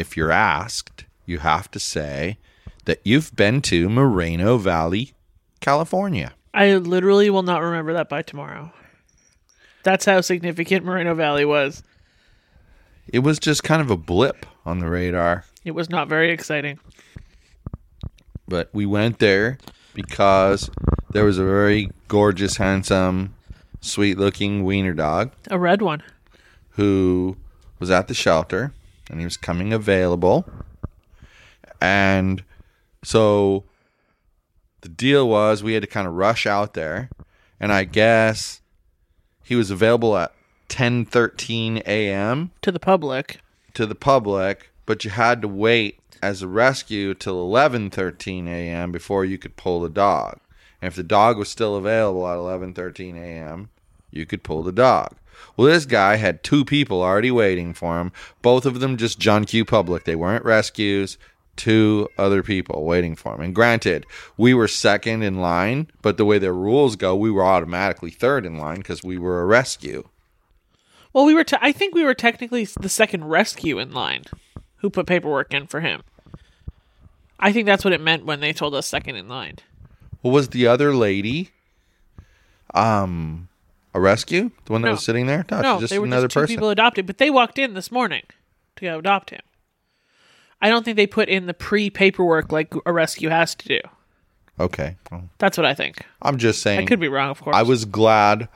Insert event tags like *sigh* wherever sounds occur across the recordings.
if you're asked, you have to say that you've been to Moreno Valley, California. I literally will not remember that by tomorrow. That's how significant Moreno Valley was. It was just kind of a blip on the radar. It was not very exciting. but we went there because there was a very gorgeous, handsome, sweet looking wiener dog A red one. who was at the shelter and he was coming available. And so the deal was we had to kind of rush out there and I guess he was available at 10:13 a.m. To the public. to the public, but you had to wait as a rescue till 11:13 a.m. before you could pull the dog. And if the dog was still available at 11:13 a.m., you could pull the dog. Well, this guy had two people already waiting for him. Both of them just John Q. Public. They weren't rescues. Two other people waiting for him. And granted, we were second in line, but the way the rules go, we were automatically third in line because we were a rescue. Well, we were. Te- I think we were technically the second rescue in line. Who put paperwork in for him? I think that's what it meant when they told us second in line. What was the other lady? Um, a rescue? The one that No. was sitting there? No, no, just they were another just two person. people adopted, but they walked in this morning to go adopt him. I don't think they put in the pre-paperwork like a rescue has to do. Okay, well, That's what I think. I'm just saying. I could be wrong, of course. I was glad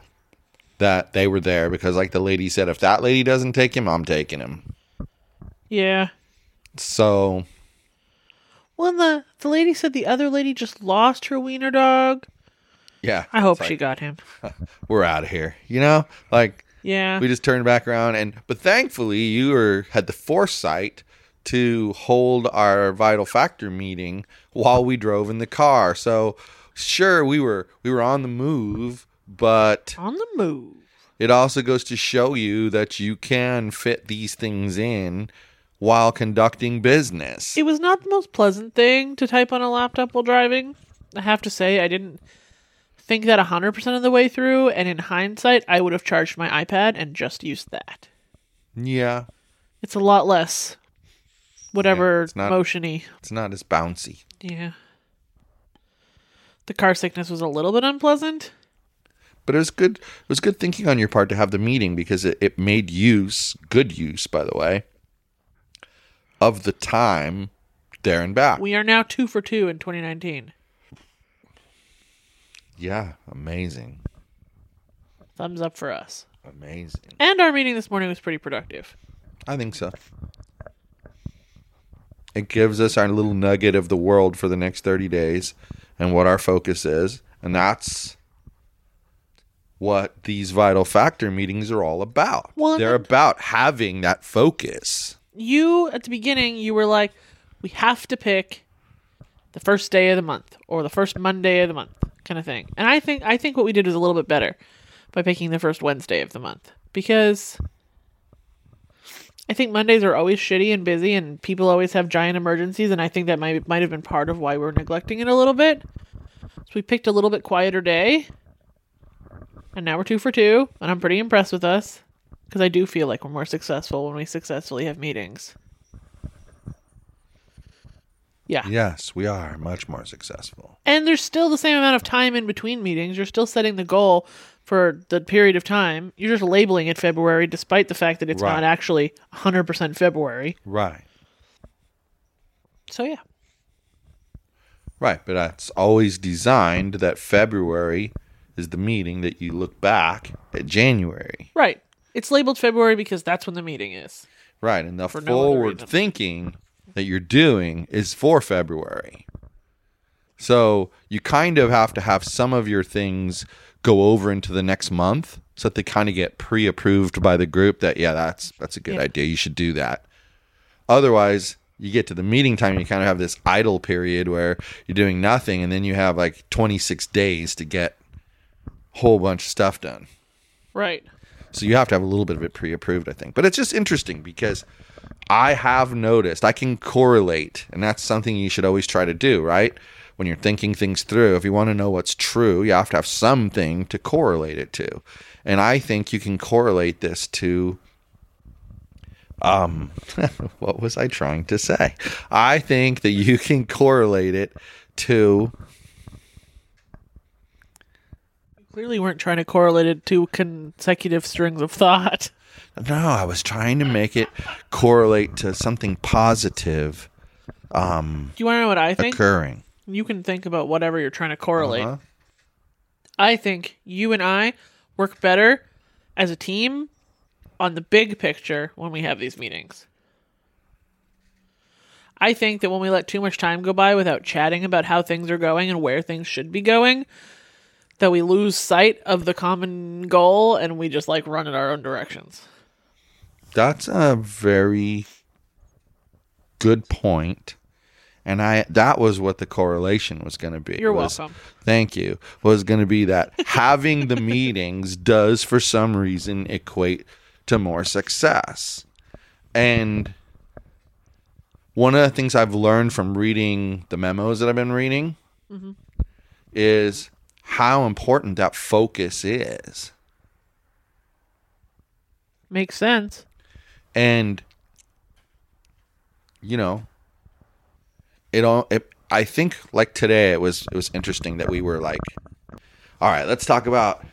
that they were there because, like the lady said, if that lady doesn't take him, I'm taking him. Yeah. So Well, and the the lady said the other lady just lost her wiener dog. Yeah, I hope it's she got him. *laughs* we're out of here. You know, like Yeah. we just turned back around, and but thankfully you were had the foresight to hold our vital factor meeting while we drove in the car. So sure, we were we were on the move, but On the move. it also goes to show you that you can fit these things in while conducting business. It was not the most pleasant thing to type on a laptop while driving. I have to say, I didn't think that 100% of the way through, and in hindsight, I would have charged my iPad and just used that. yeah, It's a lot less whatever it's not- motiony. it's not as bouncy. Yeah. The car sickness was a little bit unpleasant. But it was good. It was good thinking on your part to have the meeting because it, it made use, good use, by the way, of the time there and back. We are now two for two in 2019. Yeah, amazing, Thumbs up for us. amazing. And our meeting this morning was pretty productive. I think so. It gives us our little nugget of the world for the next 30 days and what our focus is. And that's what these vital factor meetings are all about. Well, They're about having that focus. You, at the beginning, you were like, we have to pick the first day of the month or the first Monday of the month kind of thing. And I think I think what we did was a little bit better by picking the first Wednesday of the month because I think Mondays are always shitty and busy and people always have giant emergencies and I think that might might have been part of why we're neglecting it a little bit. So we picked a little bit quieter day. And now we're 2 for 2 and I'm pretty impressed with us because I do feel like we're more successful when we successfully have meetings. Yeah. Yes, we are much more successful. And there's still the same amount of time in between meetings. You're still setting the goal for the period of time. You're just labeling it February, despite the fact that it's Right. not actually 100% February. Right. So yeah. Right, but that's always designed that February is the meeting that you look back at January. Right. It's labeled February because that's when the meeting is. Right, and the forward reason. thinking that you're doing is for February. So you kind of have to have some of your things go over into the next month so that they kind of get pre-approved by the group that yeah, that's that's a good Yeah. idea. You should do that. Otherwise, you get to the meeting time, you kind of have this idle period where you're doing nothing and then you have like 26 days to get a whole bunch of stuff done. Right. So you have to have a little bit of it pre-approved, I think. But it's just interesting because I have noticed I can correlate, and that's something you should always try to do, right? When you're thinking things through, if you want to know what's true, you have to have something to correlate it to. And I think you can correlate this to um *laughs* what was I trying to say? I think that you can correlate it to Clearly weren't trying to correlate it to consecutive strings of thought. No, I was trying to make it correlate to something positive um, Do you want to know what I think? occurring. You can think about whatever you're trying to correlate. Uh-huh. I think you and I work better as a team on the big picture when we have these meetings. I think that when we let too much time go by without chatting about how things are going and where things should be going, that we lose sight of the common goal and we just like run in our own directions. That's a very good point. And I that was what the correlation was going to be. You're was- welcome. Thank you. Was going to be that having the meetings does for some reason equate to more success. And one of the things I've learned from reading the memos that I've been reading mm-hmm. is how important that focus is. Makes sense. and you know it all it, i think like today it was it was interesting that we were like all right let's talk about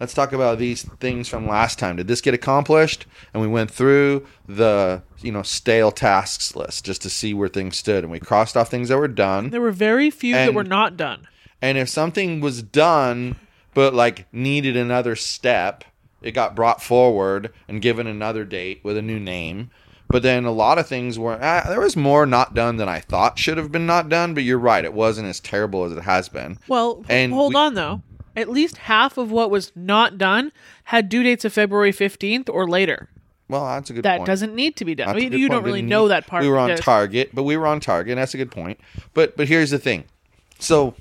let's talk about these things from last time did this get accomplished and we went through the you know stale tasks list just to see where things stood and we crossed off things that were done There were very few that were not done. And if something was done but like needed another step, it got brought forward and given another date with a new name. But then a lot of things were ah, there was more not done than I thought should have been not done. But you're right, it wasn't as terrible as it has been. Well, And hold we- on though. At least half of what was not done had due dates of February 15th or later. Well, that's a good That point. doesn't need to be done. I mean, you point. don't really Didn't know need- that part. We were on target, but we were on target. That's a good point. But but here's the thing. So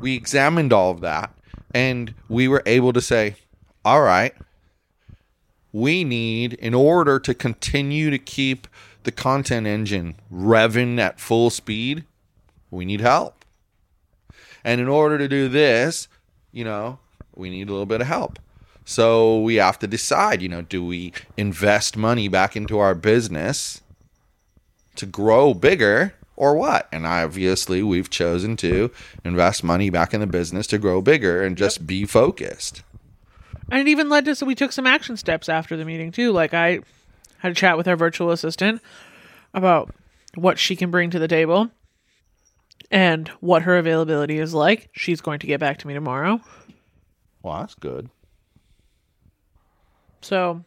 we examined all of that, and we were able to say, all right, we need in order to continue to keep the content engine revving at full speed, we need help. And in order to do this, you know, we need a little bit of help. So we have to decide, you know, do we invest money back into our business to grow bigger or what? And obviously, we've chosen to invest money back in the business to grow bigger and just be focused. And it even led to so we took some action steps after the meeting too. Like I had a chat with our virtual assistant about what she can bring to the table and what her availability is like. She's going to get back to me tomorrow. Well, that's good. So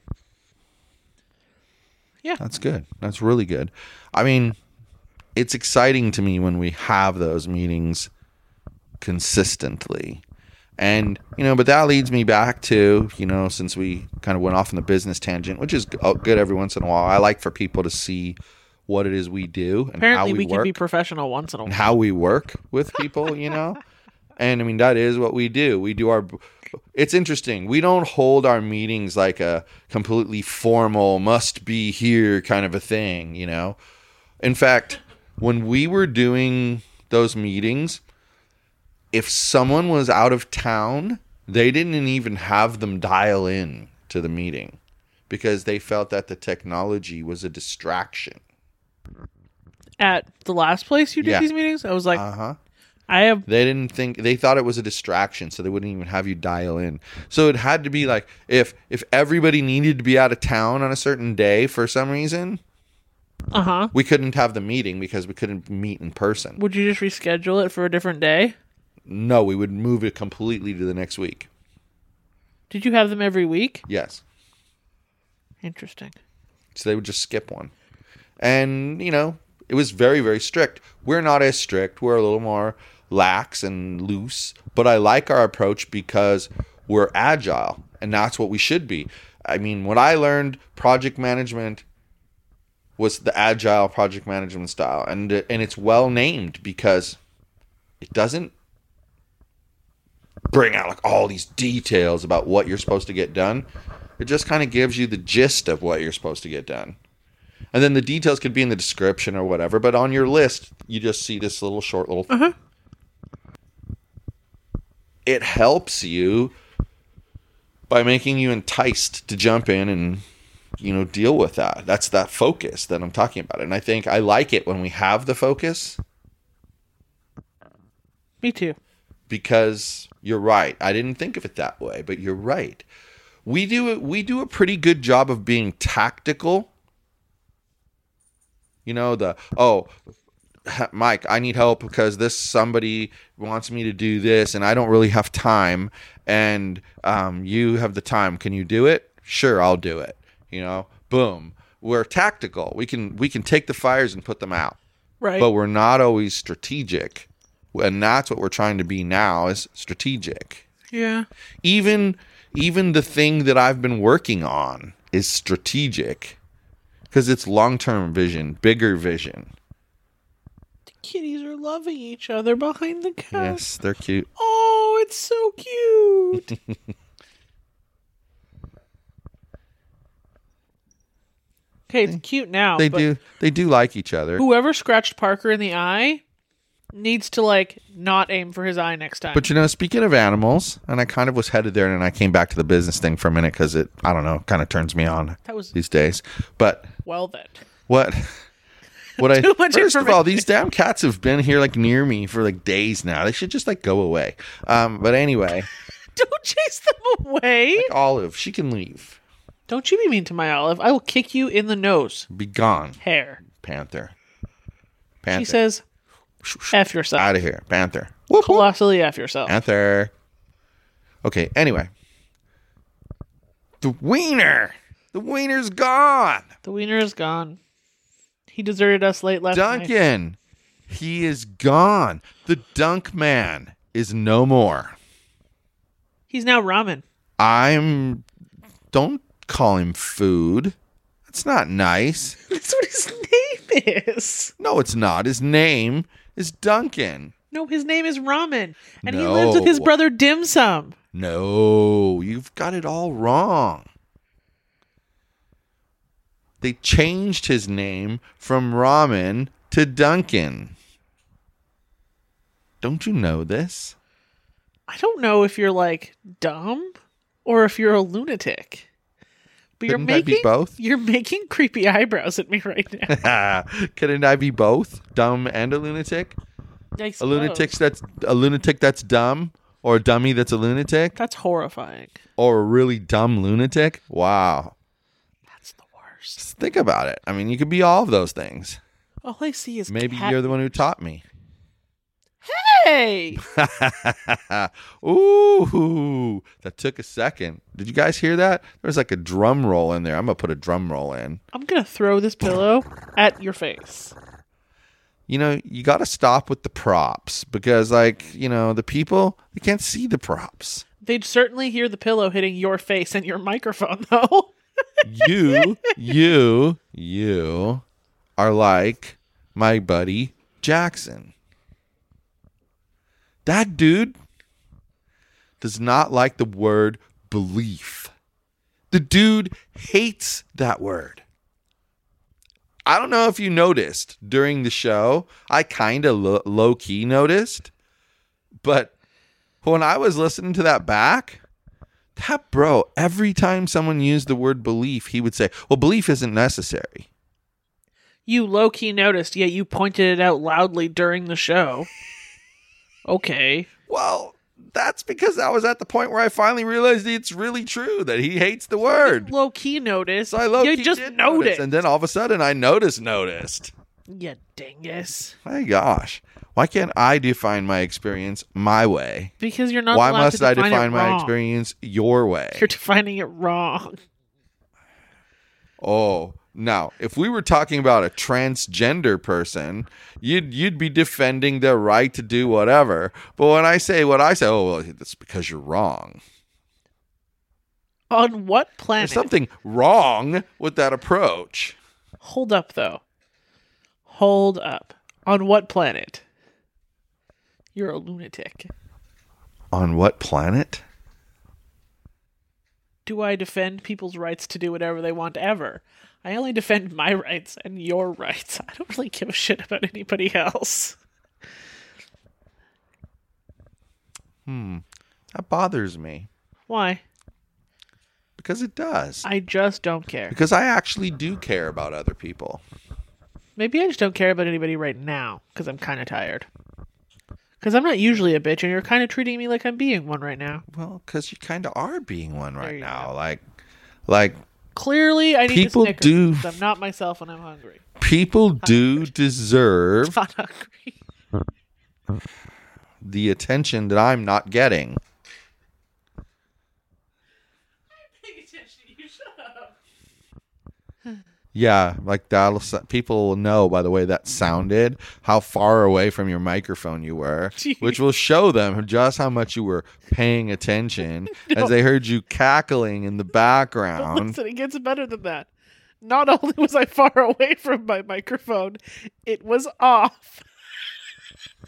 yeah. That's good. That's really good. I mean, it's exciting to me when we have those meetings consistently. And, you know, but that leads me back to, you know, since we kind of went off on the business tangent, which is good every once in a while. I like for people to see what it is we do and apparently how we, we, can work be professional once in a while. how we work with people, you know? *laughs* and I mean, that is what we do. We do our. It's interesting. We don't hold our meetings like a completely formal, must be here kind of a thing, you know? In fact, when we were doing those meetings, if someone was out of town, they didn't even have them dial in to the meeting because they felt that the technology was a distraction. At the last place you did Yeah. these meetings, I was like, Uh huh. I have They didn't think they thought it was a distraction, so they wouldn't even have you dial in. So it had to be like if if everybody needed to be out of town on a certain day for some reason, Uh huh. We couldn't have the meeting because we couldn't meet in person. Would you just reschedule it for a different day? No, we would move it completely to the next week. Did you have them every week? Yes. Interesting. So they would just skip one. And, you know, it was very, very strict. We're not as strict. We're a little more lax and loose. But I like our approach because we're agile. And that's what we should be. I mean, what I learned project management was the agile project management style. And, and it's well named because it doesn't bring out like all these details about what you're supposed to get done. It just kind of gives you the gist of what you're supposed to get done. And then the details could be in the description or whatever, but on your list, you just see this little short little. Uh-huh. It helps you by making you enticed to jump in and you know deal with that. That's that focus that I'm talking about. And I think I like it when we have the focus Me too. because you're right. I didn't think of it that way, but you're right. We do we do a pretty good job of being tactical. You know the oh Mike, I need help because this somebody wants me to do this and I don't really have time and um, you have the time. Can you do it? Sure, I'll do it. You know, boom. We're tactical. We can we can take the fires and put them out Right. but we're not always strategic and that's what we're trying to be now is strategic yeah. even even the thing that i've been working on is strategic because it's long-term vision bigger vision The kitties are loving each other behind the couch. yes they're cute Oh, it's so cute. *laughs* okay, it's cute now. they do they do like each other Whoever scratched Parker in the eye needs to like not aim for his eye next time. but you know speaking of animals and i kind of was headed there and i came back to the business thing for a minute because it i don't know kind of turns me on that was these days but well then. What? *laughs* What I first of all, these damn cats have been here like near me for like days now. They should just like go away. Um, but anyway, *laughs* Don't chase them away. Olive, she can leave. Don't you be mean to my olive. I will kick you in the nose. Be gone, Hair. Panther. She Panther, says, F yourself. out of here, Panther. Whoop, whoop. Colossally F yourself. Panther. Okay. Anyway, the wiener. The wiener's gone. The wiener is gone. He deserted us late last night. Duncan. He is gone. The Dunk Man is no more. He's now ramen. I'm. Don't call him food. That's not nice. *laughs* That's what his name is. No, it's not. His name is Duncan. No, his name is Ramen. And he lives with his brother Dim Sum. No, you've got it all wrong. They changed his name from Ramen to Duncan. Don't you know this? I don't know if you're like dumb or if you're a lunatic. But you're Couldn't I be making both? You're making creepy eyebrows at me right now. *laughs* Couldn't I be both, dumb and a lunatic? A lunatic that's a lunatic that's dumb, or a dummy that's a lunatic, That's horrifying. or a really dumb lunatic? Wow. That's the worst. Just think about it. I mean, you could be all of those things. All I see is Maybe cat- you're the one who taught me. Hey, *laughs* Ooh, that took a second. Did you guys hear that? There's like a drum roll in there. I'm gonna put a drum roll in. I'm gonna throw this pillow at your face. You know, you got to stop with the props because, like, you know, the people they can't see the props. They'd certainly hear the pillow hitting your face and your microphone, *laughs* though. You, you, you are like my buddy Jackson. That dude does not like the word belief. The dude hates that word. I don't know if you noticed during the show. I kind of lo- low key noticed, but when I was listening to that back, that bro, every time someone used the word belief, he would say, "Well, belief isn't necessary." You low key noticed, yet you pointed it out loudly during the show. Okay. Well, that's because I was at the point where I finally realized it's really true that he hates the word. Low key notice. So I low You key just noticed. notice, and then all of a sudden I noticed noticed. You dingus. My gosh, why can't I define my experience my way? Because you're not Why must to I define, define my experience your way? You're defining it wrong. Oh, now if we were talking about a transgender person, you'd you'd be defending their right to do whatever. But when I say what I say, oh, well, that's because you're wrong. On what planet? There's something wrong with that approach. Hold up, though. Hold up. On what planet? You're a lunatic. On what planet? Do I defend people's rights to do whatever they want ever? I only defend my rights and your rights. I don't really give a shit about anybody else. Hmm. That bothers me Why? because it does. I just don't care. Because I actually do care about other people. Maybe I just don't care about anybody right now because I'm kind of tired. Because I'm not usually a bitch, and you're kind of treating me like I'm being one right now. Well, because you kind of are being one right now. go. Like, like Clearly, I need People Snickers do- I'm not myself when I'm hungry. people do *laughs* deserve Not hungry. the attention that I'm not getting. *sighs* *sighs* *sighs* Yeah, like that'll people will know by the way that sounded how far away from your microphone you were, *laughs* Jeez. which will show them just how much you were paying attention *laughs* as they heard you cackling in the background. Listen, it gets better than that. Not *laughs* only was I far away from my microphone, it was off.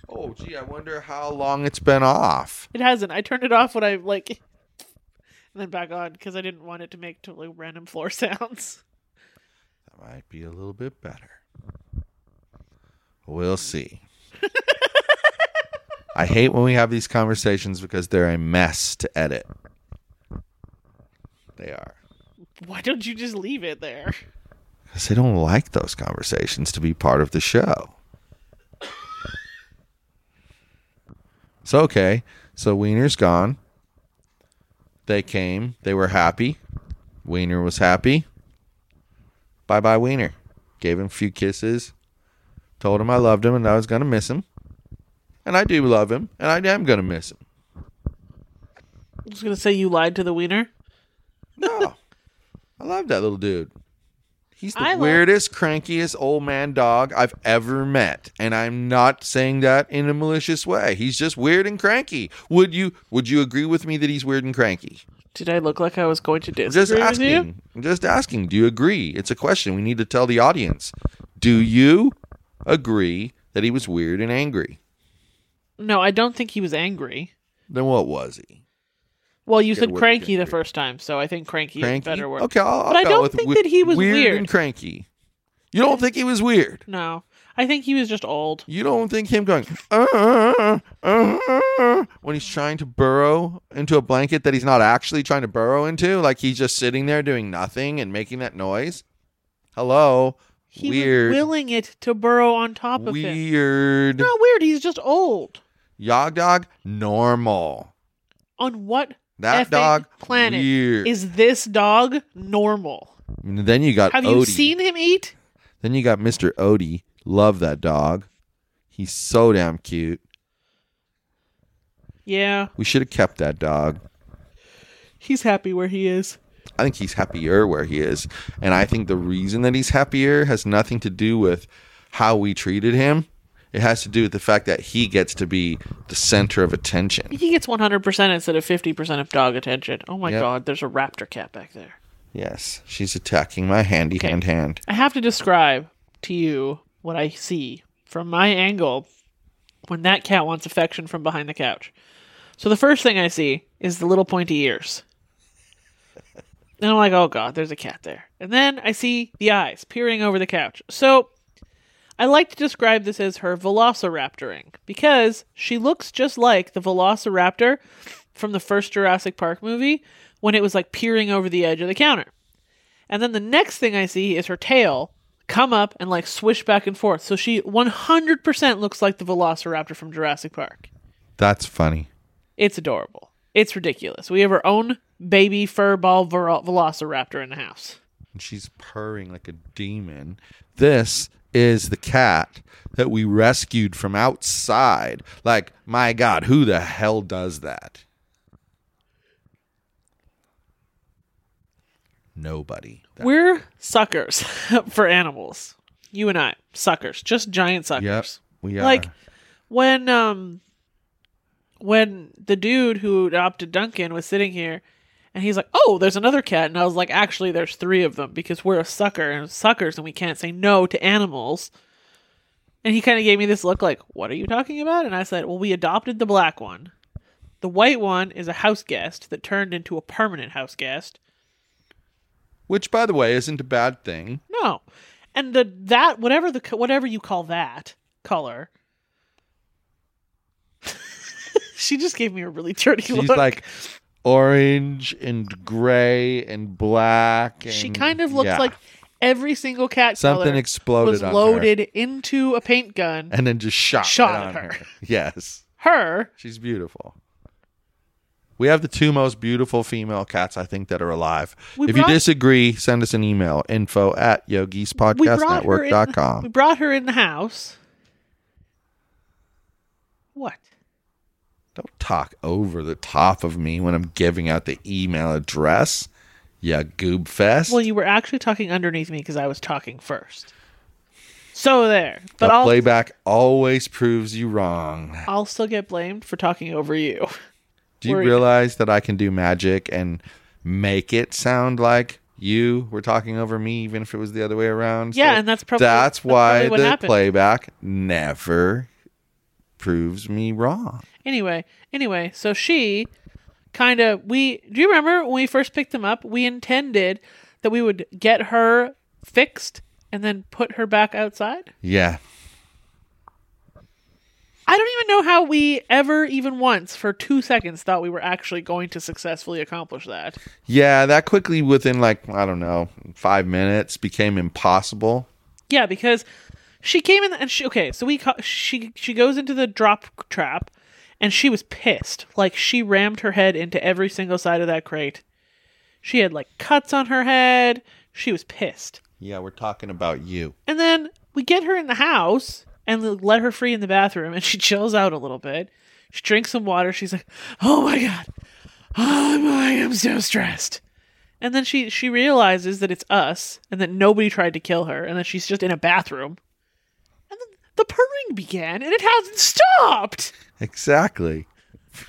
Oh, gee, I wonder how long it's been off. It hasn't. I turned it off when I like, and then back on because I didn't want it to make totally random floor sounds. That might be a little bit better. We'll see. *laughs* I hate when we have these conversations because they're a mess to edit. They are. Why don't you just leave it there? Because they don't like those conversations to be part of the show. So, okay. So, Wiener's gone. They came. They were happy. Wiener was happy. Bye bye, Wiener. Gave him a few kisses. Told him I loved him and I was going to miss him. And I do love him. And I am going to miss him. I was gonna say you lied to the wiener. No. *laughs* I love that little dude. He's the I love- weirdest, crankiest old man dog I've ever met. And I'm not saying that in a malicious way. He's just weird and cranky. Would you would you agree with me that he's weird and cranky? Did I look like I was going to I'm disagree just with you? asking. I'm just asking. Do you agree? It's a question we need to tell the audience. Do you agree that he was weird and angry? No, I don't think he was angry. Then what was he? Well, you said cranky the first time, so I think cranky, is a better word. Okay, I'll, I'll But I don't with think we- that he was weird, weird. and cranky. You don't think he was weird? No, I think he was just old. You don't think him going "Uh, uh, uh, uh," when he's trying to burrow into a blanket that he's not actually trying to burrow into, like he's just sitting there doing nothing and making that noise? Hello, He weird, was willing it to burrow on top of him. weird. Not weird. He's just old. Yog dog, normal. On what That dog, planet weird. is this dog normal? And then you got Have Odie. you seen him eat? Then you got Mr. Odie. Love that dog. He's so damn cute. Yeah, We should have kept that dog. he's happy where he is. I think he's happier where he is. And I think the reason that he's happier has nothing to do with how we treated him. It has to do with the fact that he gets to be the center of attention. He gets 100% instead of 50% of dog attention. Oh my Yep. god, there's a raptor cat back there. Yes, she's attacking my handy hand hand. I have to describe to you what I see from my angle when that cat wants affection from behind the couch. So the first thing I see is the little pointy ears. And I'm like, oh god, there's a cat there. And then I see the eyes peering over the couch. So I like to describe this as her velociraptoring because she looks just like the velociraptor from the first Jurassic Park movie when it was like peering over the edge of the counter. And then the next thing I see is her tail come up and like swish back and forth. So she 100% looks like the velociraptor from Jurassic Park. That's funny. It's adorable. It's ridiculous. We have our own baby fur ball ver- velociraptor in the house. and she's purring like a demon. This is the cat that we rescued from outside. Like, my God, who the hell does that? Nobody. That- We're suckers *laughs* for animals. You and I, suckers, just giant suckers. Yep, we are. Like when um when the dude who adopted Duncan was sitting here and he's like, "Oh, there's another cat." And I was like, "Actually, there's 3 of them because we're a sucker and suckers and we can't say no to animals." And he kind of gave me this look like, "What are you talking about?" And I said, "Well, we adopted the black one. The white one is a house guest that turned into a permanent house guest." Which, by the way, isn't a bad thing. No. And the that whatever the whatever you call that color. *laughs* she just gave me a really dirty She's look. like orange and gray and black. And, she kind of looks yeah. like every single cat something color exploded was on her loaded into a paint gun. and then just shot, Shot right at her. her. *laughs* Yes. Her, She's beautiful. We have the two most beautiful female cats, I think, that are alive. We if you disagree, send us an email info at we brought her in, we brought her in the house. What? Don't talk over the top of me when I'm giving out the email address. Ya goob fest. Well, you were actually talking underneath me because I was talking first. So there. But the I'll playback always proves you wrong. I'll still get blamed for talking over you. *laughs* Do you realize that I can do magic and make it sound like you were talking over me, even if it was the other way around? Yeah, So and that's probably that's that's why probably the happened. playback never proves me wrong. Anyway, anyway, so she kind of we do you remember when we first picked them up, we intended that we would get her fixed and then put her back outside? Yeah, I don't even know how we ever even once for 2 seconds thought we were actually going to successfully accomplish that. yeah. That quickly, within like I don't know, five minutes, became impossible. Yeah, because she came in and she okay, so we ca- she she goes into the drop trap and she was pissed. Like she rammed her head into every single side of that crate. She had like cuts on her head. She was pissed. Yeah, we're talking about you. And then we get her in the house and let her free in the bathroom and she *laughs* chills out a little bit. She drinks some water. She's like, "Oh my god. Oh I'm so stressed." And then she she realizes that it's us and that nobody tried to kill her and that she's just in a bathroom. And then the purring began and it hasn't stopped. Exactly.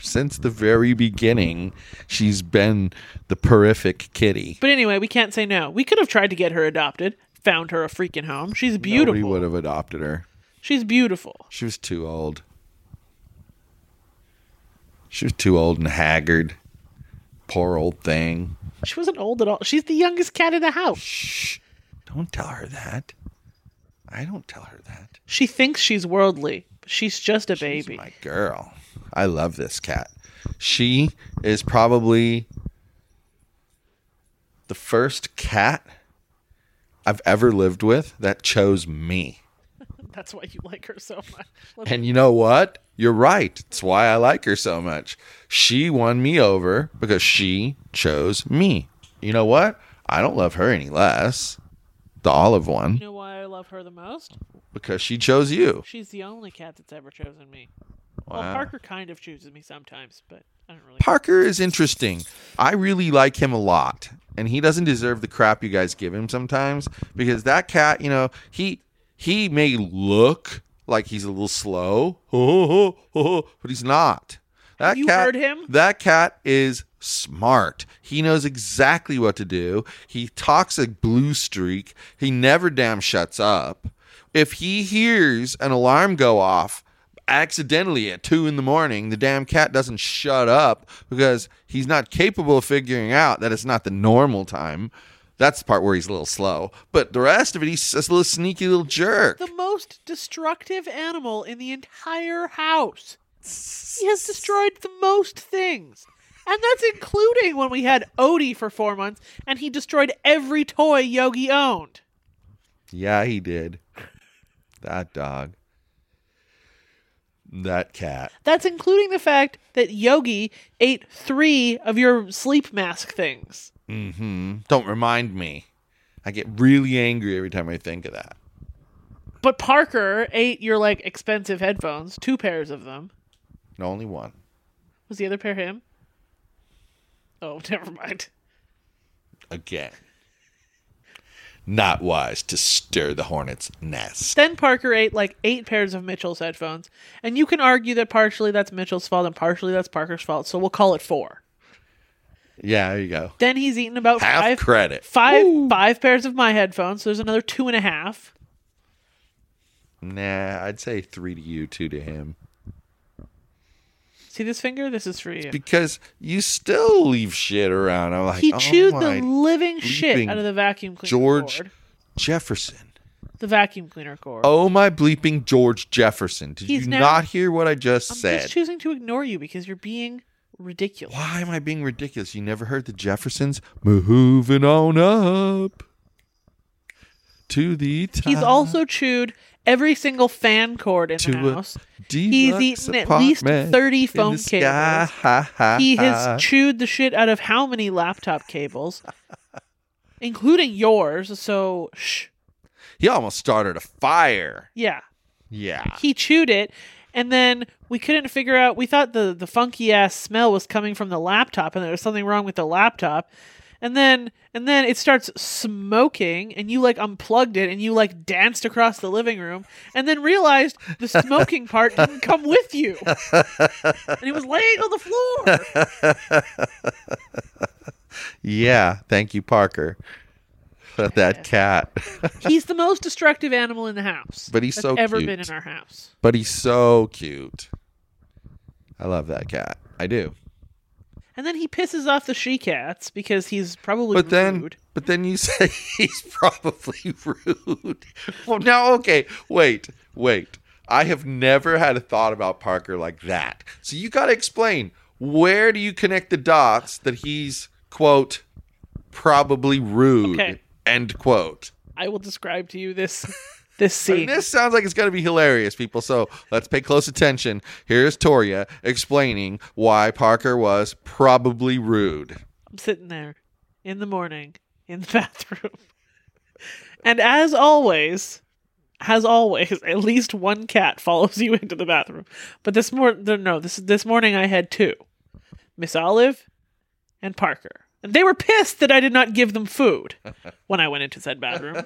Since the very beginning, she's been the horrific kitty. But anyway, we can't say no. We could have tried to get her adopted, found her a freaking home. She's Nobody beautiful. would have adopted her. She's beautiful. She was too old. She was too old and haggard. Poor old thing. She wasn't old at all. She's the youngest cat in the house. Shh. Don't tell her that. I don't tell her that. She thinks she's worldly, but she's just a She's baby. my girl. I love this cat. She is probably the first cat I've ever lived with that chose me. That's why you like her so much. Let's- *laughs* And you know what? You're right. It's why I like her so much. She won me over because she chose me. You know what? I don't love her any less. The olive one You know why I love her the most? because she chose you. She's the only cat that's ever chosen me. Well, Parker kind of chooses me sometimes, but I don't really. Parker is interesting. I really like him a lot. And he doesn't deserve the crap you guys give him sometimes because that cat, you know, he he may look like he's a little slow, *laughs* but he's not. That you cat, heard him? That cat is smart. He knows exactly what to do. He talks a blue streak. He never damn shuts up. If he hears an alarm go off accidentally at two in the morning, the damn cat doesn't shut up because he's not capable of figuring out that it's not the normal time. That's the part where he's a little slow. But the rest of it, he's just a little sneaky little jerk. the most destructive animal in the entire house. He has destroyed the most things. And that's including when we had Odie for four months and he destroyed every toy Yogi owned. Yeah, he did. *laughs* That dog. That cat. That's including the fact that Yogi ate three of your sleep mask things. Mm-hmm. Don't remind me. I get really angry every time I think of that. But Parker ate your like expensive headphones, two pairs of them. No, only one. Was the other pair him? Oh, *laughs* never mind. Again. Not wise to stir the hornet's nest. Then Parker ate like eight pairs of Mitchell's headphones, and you can argue that partially that's Mitchell's fault and partially that's Parker's fault. So we'll call it four. Yeah, there you go. Then he's eaten about Half five credit. five Woo. five pairs of my headphones. So there's another two and a half. Nah, I'd say three to you, two to him. See this finger? This is for you. Because you still leave shit around. I'm like, he oh chewed the living shit out of the vacuum cleaner George cord. Jefferson. The vacuum cleaner cord. Oh my bleeping George Jefferson. Did He's you now- not hear what I just I'm said? just choosing to ignore you because you're being ridiculous. Why am I being ridiculous? You never heard the Jeffersons moving on up to the top. He's also chewed every single fan cord in to the house. deluxe eaten at least 30 phone cables. He has *laughs* chewed the shit out of how many laptop cables, including yours. So, shh. He almost started a fire. Yeah. Yeah. He chewed it, and then we couldn't figure out. We thought the, the funky ass smell was coming from the laptop, and there was something wrong with the laptop. And then and then it starts smoking, and you like unplugged it, and you like danced across the living room, and then realized the smoking *laughs* part didn't come with you, and he was laying on the floor. *laughs* Yeah. Thank you, Parker. *laughs* that cat. *laughs* He's the most destructive animal in the house, But he's that's so ever cute. been in our house. but he's so cute. I love that cat. I do. And then he pisses off the she cats because he's probably But then, rude. but then you *laughs* say he's probably rude. Well, now, okay, wait, wait. I have never had a thought about Parker like that. So you got to explain where do you connect the dots that he's quote probably rude Okay. End quote. I will describe to you this this *laughs* scene. mean, this sounds like it's going to be hilarious, people. So let's pay close attention. Here's Torya explaining why Parker was probably rude. I'm sitting there in the morning in the *laughs* bathroom. And as always, as always, at least one cat follows you into the bathroom. But this mor no, this this morning I had two. Miss Olive and Parker. And they were pissed that I did not give them food *laughs* when I went into said bathroom.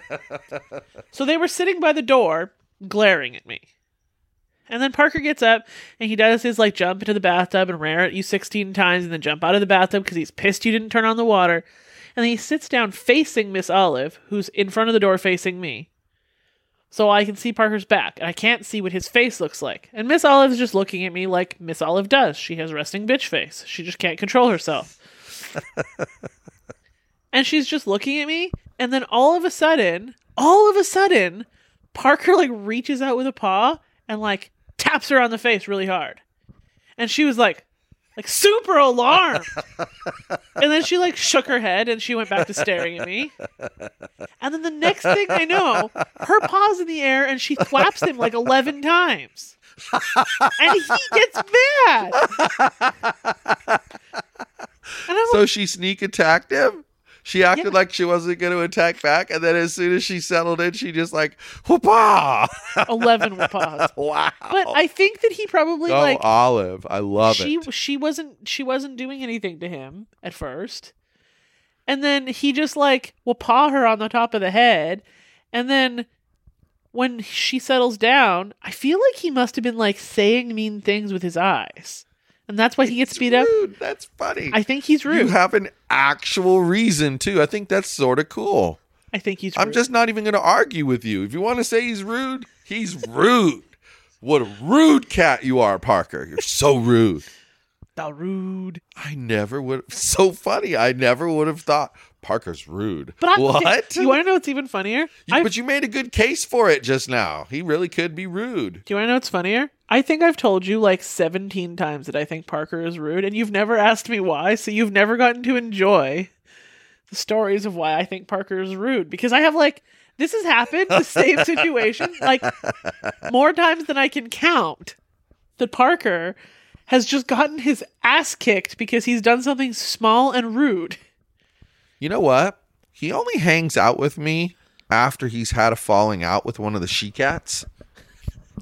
*laughs* so they were sitting by the door glaring at me. And then Parker gets up and he does his like jump into the bathtub and rear at you 16 times and then jump out of the bathtub because he's pissed you didn't turn on the water. And then he sits down facing Miss Olive, who's in front of the door facing me. So I can see Parker's back and I can't see what his face looks like. And Miss Olive's just looking at me like Miss Olive does. She has resting bitch face. She just can't control herself. *laughs* and she's just looking at me and then all of a sudden, all of a sudden, Parker like reaches out with a paw and like taps her on the face really hard. And she was like like super alarmed. and then she like shook her head and she went back to staring at me. And then the next thing I know, her paw's in the air and she thwaps him like 11 times. and he gets mad. So she sneak attacked him. She acted Yeah. like she wasn't going to attack back, and then as soon as she settled in, she just like whoopah! *laughs* 11 paws. wow. But I think that he probably oh, like Olive, I love she it. she wasn't she wasn't doing anything to him at first. And then he just like paw her on the top of the head. And then when she settles down, I feel like he must have been like saying mean things with his eyes. And that's why he gets beat up. rude. That's funny. I think he's rude. You have an actual reason too. I think that's sort of cool. I think he's rude. I'm just not even going to argue with you. If you want to say he's rude, he's rude. What a rude cat you are, Parker. You're so rude. the rude. I never would. So funny. I never would have thought Parker's rude. But I, what? You want to know what's even funnier? You- but you made a good case for it just now. He really could be rude. Do you want to know what's funnier? I think I've told you like 17 times that I think Parker is rude, and you've never asked me why, so you've never gotten to enjoy the stories of why I think Parker is rude. Because I have like, this has happened, the same *laughs* situation, like more times than I can count. that Parker has just gotten his ass kicked because he's done something small and rude. You know what? He only hangs out with me after he's had a falling out with one of the she cats.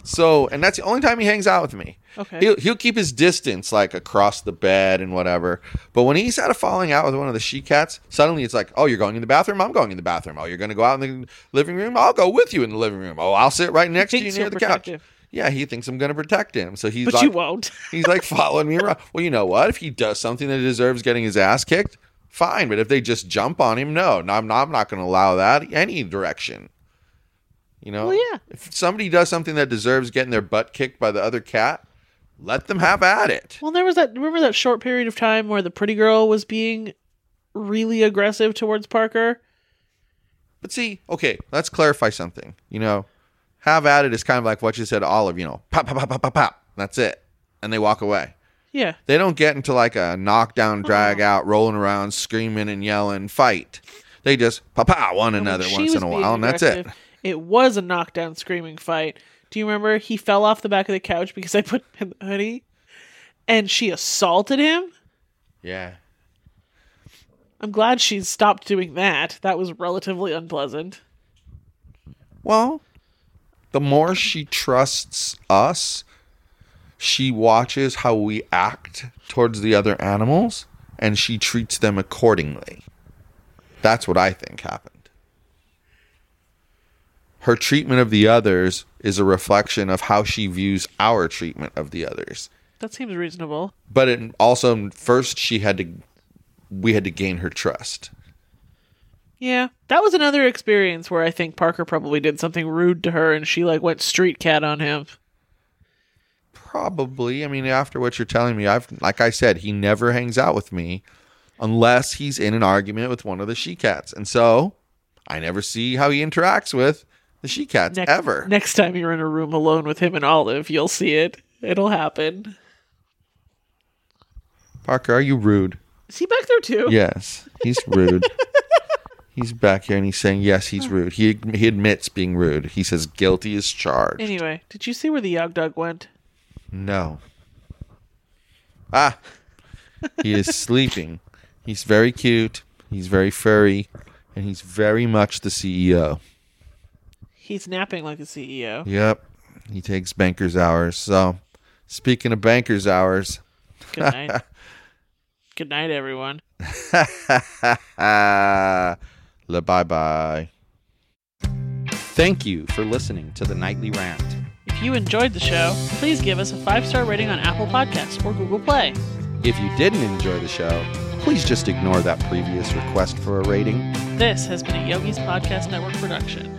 So, and that's the only time he hangs out with me. Okay. He'll, he'll keep his distance, like across the bed and whatever. But when he's had a falling out with one of the she cats, suddenly it's like, oh, you're going in the bathroom? I'm going in the bathroom. Oh, you're going to go out in the living room? I'll go with you in the living room. Oh, I'll sit right next to you near the couch. Yeah, he thinks I'm going to protect him. So he's But like, you won't. He's like *laughs* following me around. Well, you know what? If he does something that deserves getting his ass kicked, fine. But if they just jump on him, no, no I'm not, I'm not going to allow that any direction. You know? Well, yeah. If somebody does something that deserves getting their butt kicked by the other cat, let them have at it. Well, there was that. Remember that short period of time where the pretty girl was being really aggressive towards Parker? But see, okay, let's clarify something. You know, have at it is kind of like what you said, Olive. You know, pop, pop, pop, pop, pop, pop. That's it, and they walk away. Yeah. They don't get into like a knockdown, drag out, rolling around, screaming and yelling fight. They just out one another When she once in a while, and that's it. It was a knockdown, screaming fight. Do you remember he fell off the back of the couch because I put him in the hoodie, and she assaulted him? Yeah. I'm glad she's stopped doing that. That was relatively unpleasant. Well, the more she trusts us, she watches how we act towards the other animals and she treats them accordingly. That's what I think happened. Her treatment of the others is a reflection of how she views our treatment of the others. That seems reasonable. But it also first she had to we had to gain her trust. Yeah, that was another experience where I think Parker probably did something rude to her, and she like went street cat on him. Probably. I mean, after what you're telling me, I've like I said, he never hangs out with me unless he's in an argument with one of the she cats. And so I never see how he interacts with the she cats Next, ever. Next time you're in a room alone with him and Olive, you'll see it. It'll happen. Parker, are you rude? Is he back there too? Yes, he's rude. *laughs* he's back here and he's saying yes, he's rude. He he admits being rude. He says guilty as charged. Anyway, did you see where the Yog Dog went? No. Ah, he is *laughs* sleeping. He's very cute. He's very furry, and he's very much the CEO. He's napping like a CEO. Yep, he takes banker's hours. So, speaking of banker's hours, Good night. *laughs* Good night, everyone. *laughs* la bye bye. Thank you for listening to the nightly rant. If you enjoyed the show, please give us a five star rating on Apple Podcasts or Google Play. If you didn't enjoy the show, please just ignore that previous request for a rating. This has been a Yogi's Podcast Network production.